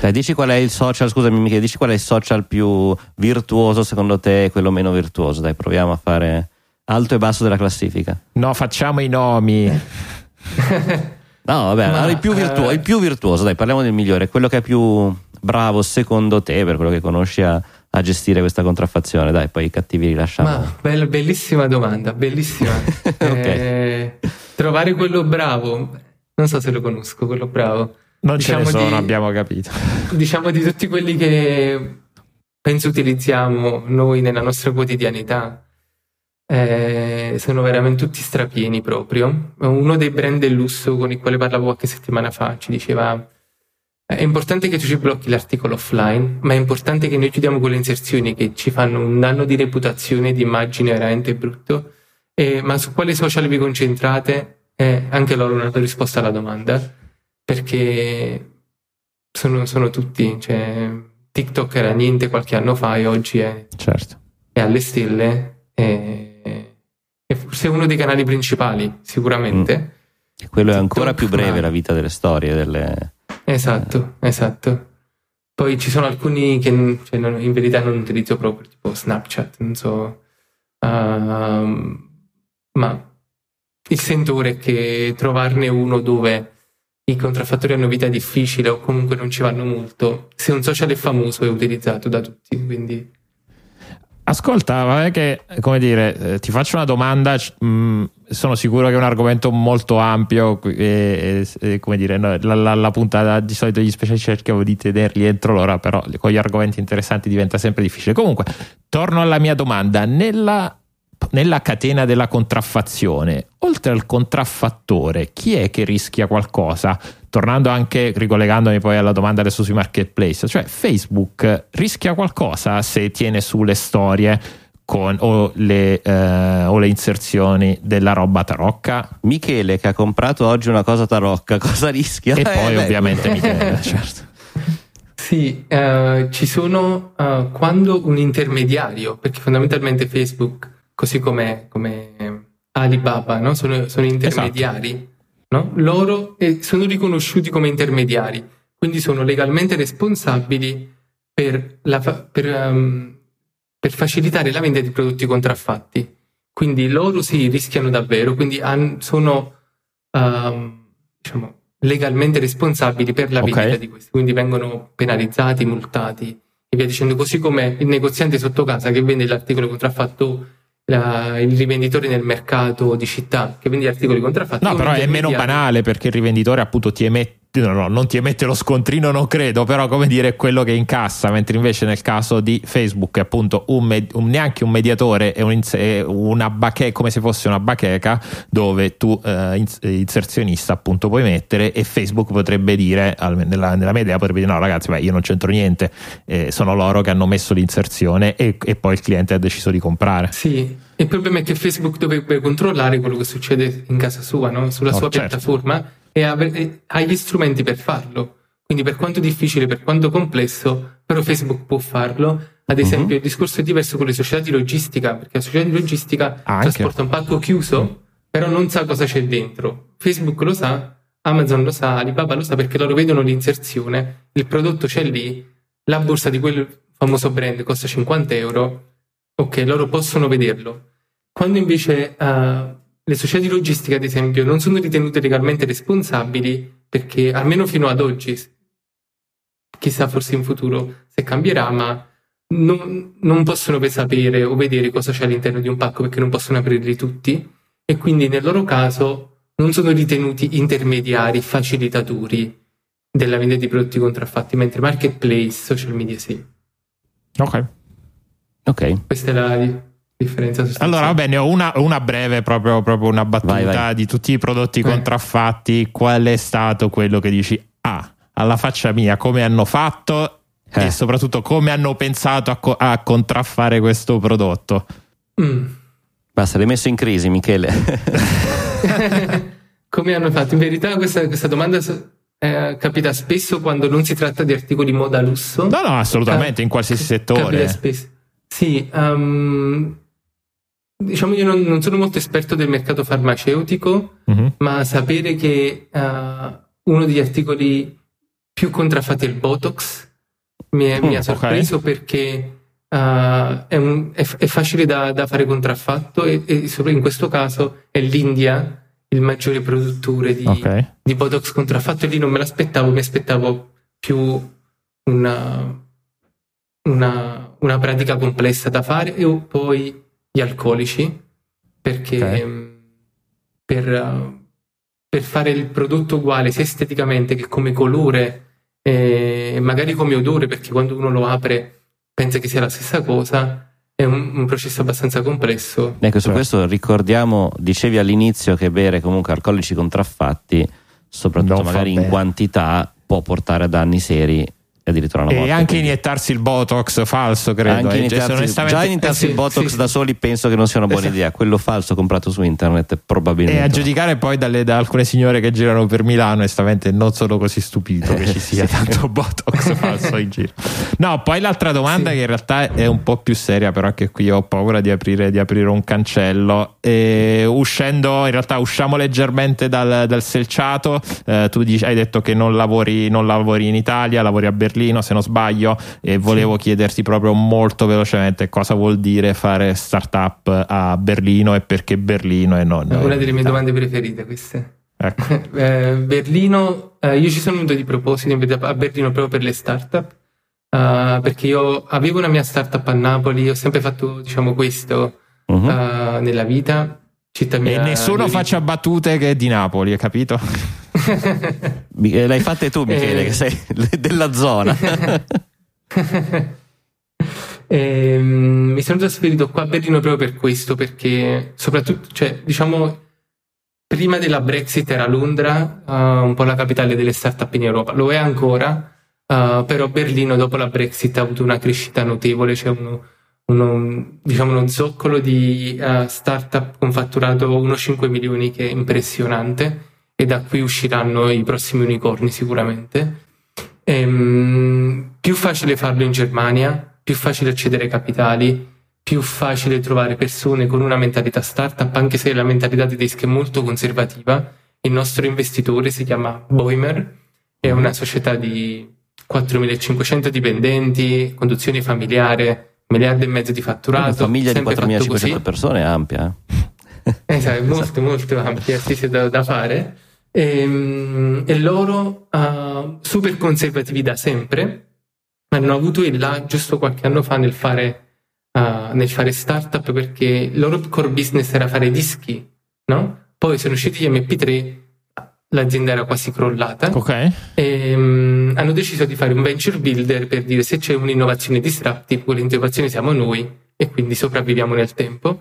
C: Dai, dici qual è il social, scusami Michele, dici qual è il social più virtuoso secondo te e quello meno virtuoso? Dai, proviamo a fare alto e basso della classifica.
D: No, facciamo i nomi. [LAUGHS]
C: no, vabbè, Ma, il, più virtuoso, uh... il più virtuoso, dai, parliamo del migliore, quello che è più bravo secondo te, per quello che conosci, a, a gestire questa contraffazione? Dai, poi i cattivi rilasciamo.
E: Ma bella, bellissima domanda, bellissima. [LAUGHS] okay. eh, trovare quello bravo, non so se lo conosco, quello bravo.
D: Non diciamo ce ne sono, di, abbiamo capito. [LAUGHS]
E: Diciamo di tutti quelli che penso utilizziamo noi nella nostra quotidianità. Eh, sono veramente tutti strapieni proprio. Uno dei brand del lusso con il quale parlavo qualche settimana fa ci diceva è importante che tu ci blocchi l'articolo offline, ma è importante che noi chiudiamo quelle inserzioni che ci fanno un danno di reputazione, di immagine veramente brutto. Eh, ma su quali social vi concentrate? Eh, anche loro non hanno risposto alla domanda, perché sono, sono tutti. Cioè, TikTok era niente qualche anno fa e oggi è,
D: certo.
E: è alle stelle. È, è forse uno dei canali principali, sicuramente. Mm.
C: E quello è ancora TikTok, più breve, ma... la vita delle storie. Delle
E: Esatto, esatto. Poi ci sono alcuni che cioè, non, in verità non utilizzo proprio, tipo Snapchat, non so. Uh, ma il sentore è che trovarne uno dove i contraffattori hanno vita difficile o comunque non ci vanno molto, se un social è famoso è utilizzato da tutti, quindi
D: Ascolta, vabbè che, come dire, eh, ti faccio una domanda, mh, mm, sono sicuro che è un argomento molto ampio e, e come dire, no, la, la, la, puntata di solito gli speciali cercavo di tenerli entro l'ora, però con gli argomenti interessanti diventa sempre difficile. Comunque, torno alla mia domanda, nella nella catena della contraffazione, oltre al contraffattore, chi è che rischia qualcosa? Tornando anche, ricollegandomi poi alla domanda adesso sui marketplace, cioè Facebook rischia qualcosa se tiene sulle storie con, o, le, eh, o, le, inserzioni della roba tarocca?
C: Michele che ha comprato oggi una cosa tarocca, [LAUGHS] cosa rischia?
D: E eh, poi beh. ovviamente Michele, [LAUGHS] certo.
E: Sì, uh, ci sono uh, quando un intermediario, perché fondamentalmente Facebook così come, come Alibaba, no? sono, sono, intermediari, esatto. no? loro eh, sono riconosciuti come intermediari, quindi sono legalmente responsabili per, la, per, um, per facilitare la vendita di prodotti contraffatti. Quindi loro si rischiano davvero, quindi han, sono um, diciamo, legalmente responsabili per la vendita okay. di questi, quindi vengono penalizzati, multati e via dicendo, così come il negoziante sotto casa che vende l'articolo contraffatto la, il rivenditore nel mercato di città che vende articoli contraffatti.
D: No, però è meno banale perché il rivenditore appunto ti emette no, no, non ti emette lo scontrino, non credo, però come dire è quello che incassa, mentre invece nel caso di Facebook è appunto un, med- un neanche un mediatore, è, un è una bacheca, come se fosse una bacheca dove tu eh, inserzionista appunto puoi mettere e Facebook potrebbe dire, nella, nella mia idea potrebbe dire no ragazzi, beh, io non c'entro niente, eh, sono loro che hanno messo l'inserzione e, e poi il cliente ha deciso di comprare.
E: Sì, il problema è che Facebook dovrebbe controllare quello che succede in casa sua, no? sulla oh, sua certo. piattaforma e ha, gli strumenti per farlo. Quindi per quanto difficile, per quanto complesso, però Facebook può farlo. Ad esempio, uh-huh. il discorso è diverso con le società di logistica, perché la società di logistica Anche. trasporta un pacco chiuso, uh-huh. però non sa cosa c'è dentro. Facebook lo sa, Amazon lo sa, Alibaba lo sa perché loro vedono l'inserzione, il prodotto c'è lì, la borsa di quel famoso brand costa 50 euro, ok, loro possono vederlo. Quando invece uh, le società di logistica, ad esempio, non sono ritenute legalmente responsabili perché, almeno fino ad oggi, chissà forse in futuro se cambierà, ma non, non possono sapere o vedere cosa c'è all'interno di un pacco perché non possono aprirli tutti e quindi nel loro caso non sono ritenuti intermediari, facilitatori della vendita di prodotti contraffatti, mentre marketplace, social media sì.
D: Ok.
C: Ok.
E: Questa è la differenza
D: sostanziale. Allora, va bene, ho una, una breve, proprio, proprio, una battuta vai, vai. di tutti i prodotti eh. contraffatti. Qual è stato quello che dici, ah, alla faccia mia, come hanno fatto eh. e soprattutto come hanno pensato a, co- a contraffare questo prodotto?
C: Mm. Basta, l'hai messo in crisi, Michele. [LAUGHS]
E: come hanno fatto? In verità questa, questa domanda eh, capita spesso quando non si tratta di articoli moda lusso.
D: No, no, assolutamente, eh, in qualsiasi settore. Capita spesso.
E: Sì, um, diciamo io non, non, sono molto esperto del mercato farmaceutico, uh-huh. ma sapere che uh, uno degli articoli più contraffatti è il Botox mi, è, mm, mi ha sorpreso okay. perché uh, è, un, è, è, facile da, da, fare contraffatto e, e in questo caso è l'India il maggiore produttore di, okay. di Botox contraffatto e lì non me l'aspettavo, mi aspettavo più una, una, una pratica complessa da fare e poi gli alcolici perché okay. Mm, per, per, fare il prodotto uguale sia esteticamente che come colore e magari come odore perché quando uno lo apre pensa che sia la stessa cosa è un, un processo abbastanza complesso.
C: Ecco su questo ricordiamo dicevi all'inizio che bere comunque alcolici contraffatti soprattutto non magari in quantità può portare a danni seri addirittura una
D: morte. E anche quindi. iniettarsi il botox falso, credo.
C: Anche eh. Cioè, onestamente... Già iniettarsi [LAUGHS] eh, sì, il botox sì. da soli penso che non sia una buona esatto. idea. Quello falso comprato su internet probabilmente.
D: E a giudicare poi dalle, da alcune signore che girano per Milano, onestamente non sono così stupito che ci [LAUGHS] sia tanto botox [LAUGHS] falso in giro. No, poi l'altra domanda sì. che in realtà è un po' più seria, però anche qui ho paura di aprire, di aprire un cancello. E uscendo, in realtà usciamo leggermente dal, dal selciato. Eh, tu dici, hai detto che non lavori, non lavori in Italia, lavori a Berlino Berlino, se non sbaglio, e volevo chiederti proprio molto velocemente cosa vuol dire fare startup a Berlino e perché Berlino e non.
E: È una delle mie domande preferite queste. Ecco. [LAUGHS] eh, Berlino, eh, io ci sono venuto di proposito a Berlino proprio per le startup. Uh, perché io avevo una mia startup a Napoli, ho sempre fatto diciamo questo uh-huh. uh, nella vita.
D: Città mia, e nessuno faccia battute che è di Napoli, hai capito?
C: Eh, l'hai fatte tu, Michele, eh... che sei [LAUGHS] della zona. [LAUGHS]
E: eh, mi sono trasferito qua a Berlino proprio per questo, perché soprattutto, cioè, diciamo, prima della Brexit era Londra, uh, un po' la capitale delle start-up in Europa. Lo è ancora, uh, però Berlino dopo la Brexit ha avuto una crescita notevole, c'è uno, uno, diciamo uno zoccolo di uh, start-up con fatturato 1,5 milioni che è impressionante e da qui usciranno i prossimi unicorni sicuramente. Ehm, più facile farlo in Germania, più facile accedere ai capitali, più facile trovare persone con una mentalità startup, anche se la mentalità tedesca è molto conservativa. Il nostro investitore si chiama Boimer, è una società di 4.500 dipendenti, conduzione familiare, miliardo e mezzo di fatturato. Una
C: famiglia di 4.500 persone è ampia.
E: Eh? [LAUGHS] Esatto, molto molto ampia, sì, sì, da, da fare. E, ehm, e loro, uh, super conservativi da sempre, hanno avuto il là giusto qualche anno fa nel fare, uh, nel fare startup perché il loro core business era fare dischi, no? Poi sono usciti gli MP3, l'azienda era quasi crollata.
D: Ok.
E: E, um, hanno deciso di fare un venture builder per dire se c'è un'innovazione disruptive, quell'innovazione siamo noi e quindi sopravviviamo nel tempo.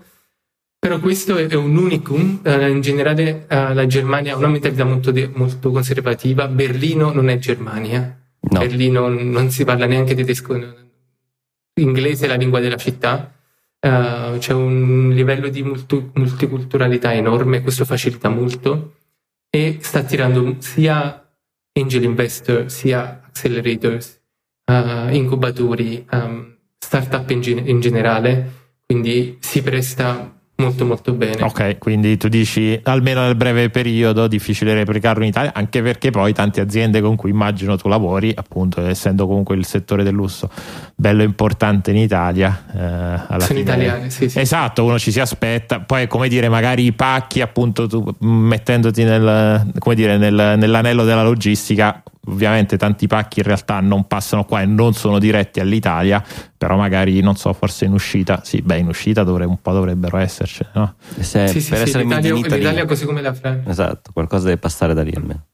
E: Però questo è un unicum, uh, in generale uh, la Germania ha una mentalità molto, molto conservativa, Berlino non è Germania, no. Berlino non si parla neanche tedesco, inglese è la lingua della città, uh, c'è un livello di multi- multiculturalità enorme, questo facilita molto. E sta attirando sia angel investor, sia accelerators, incubatori, um, startup in, gen- in generale, quindi si presta molto molto bene.
D: Ok, quindi tu dici almeno nel breve periodo difficile replicarlo in Italia, anche perché poi tante aziende con cui immagino tu lavori, appunto essendo comunque il settore del lusso bello importante in Italia,
E: eh, alla sono fine... italiane, sì, sì.
D: Esatto, uno ci si aspetta, poi come dire, magari i pacchi appunto tu mettendoti nel, come dire, nel, nell'anello della logistica ovviamente tanti pacchi in realtà non passano qua e non sono diretti all'Italia, però magari non so, forse in uscita, sì, beh, in uscita dovrebbe, un po' dovrebbero esserci, no?
E: Se, sì, per sì, essere sì, l'Italia, l'Italia così come la Francia.
C: Esatto, qualcosa deve passare da lì almeno.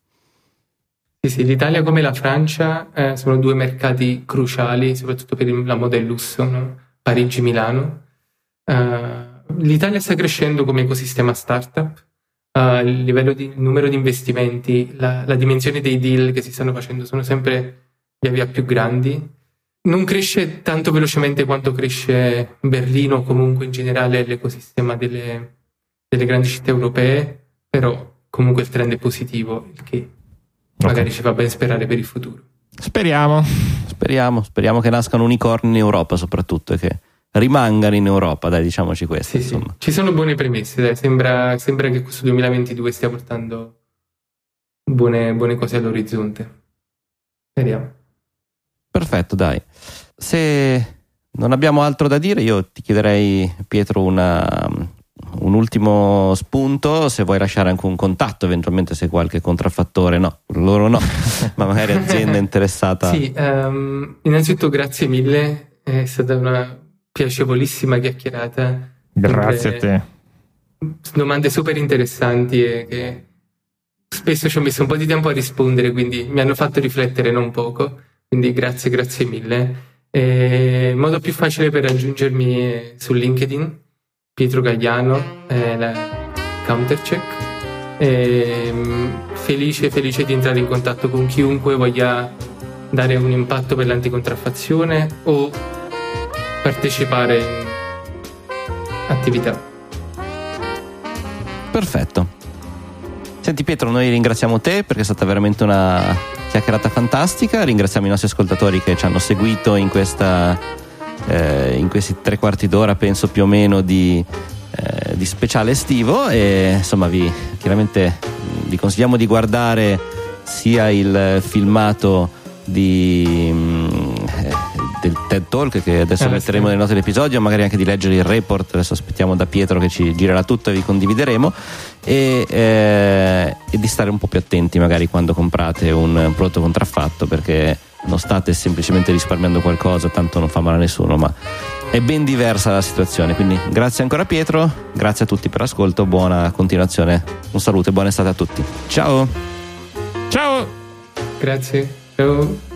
E: Sì, sì, l'Italia come la Francia eh, sono due mercati cruciali, soprattutto per la moda e il lusso, no? Parigi-Milano. Uh, L'Italia sta crescendo come ecosistema startup, uh, il livello di il numero di investimenti, la, la, dimensione dei deal che si stanno facendo sono sempre via via più grandi. Non cresce tanto velocemente quanto cresce Berlino o comunque in generale l'ecosistema delle, delle, grandi città europee, però comunque il trend è positivo, il che magari okay. ci fa ben sperare per il futuro.
D: Speriamo.
C: Speriamo, speriamo che nascano unicorni in Europa soprattutto e che rimangano in Europa, dai, diciamoci questo. Sì, sì.
E: Ci sono buone premesse, dai. Sembra, sembra, che questo 2022 stia portando buone, buone cose all'orizzonte. Speriamo.
C: Perfetto, dai. Se non abbiamo altro da dire, io ti chiederei, Pietro, una, un ultimo spunto, se vuoi lasciare anche un contatto, eventualmente se qualche contraffattore, no, loro no, [LAUGHS] ma magari azienda interessata.
E: Sì, um, innanzitutto grazie mille, è stata una piacevolissima chiacchierata.
D: Grazie a te.
E: Domande super interessanti e che spesso ci ho messo un po' di tempo a rispondere, quindi mi hanno fatto riflettere non poco. Quindi grazie, grazie mille. E modo più facile per raggiungermi su LinkedIn, Pietro Gagliano, eh, la Countercheck. E, felice, felice di entrare in contatto con chiunque voglia dare un impatto per l'anticontraffazione o partecipare in attività.
C: Perfetto. Senti Pietro, noi ringraziamo te perché è stata veramente una chiacchierata fantastica, ringraziamo i nostri ascoltatori che ci hanno seguito in, questa, eh, in questi tre quarti d'ora, penso più o meno, di, eh, di speciale estivo e insomma vi, chiaramente vi consigliamo di guardare sia il filmato di... Mm, eh, del TED Talk che adesso eh, metteremo sì. nelle note dell'episodio, magari anche di leggere il report, adesso aspettiamo da Pietro che ci girerà tutto e vi condivideremo e, eh, e di stare un po' più attenti magari quando comprate un prodotto contraffatto perché non state semplicemente risparmiando qualcosa, tanto non fa male a nessuno, ma è ben diversa la situazione. Quindi grazie ancora Pietro, grazie a tutti per l'ascolto, buona continuazione, un saluto e buona estate a tutti. Ciao!
D: Ciao!
E: Grazie, ciao!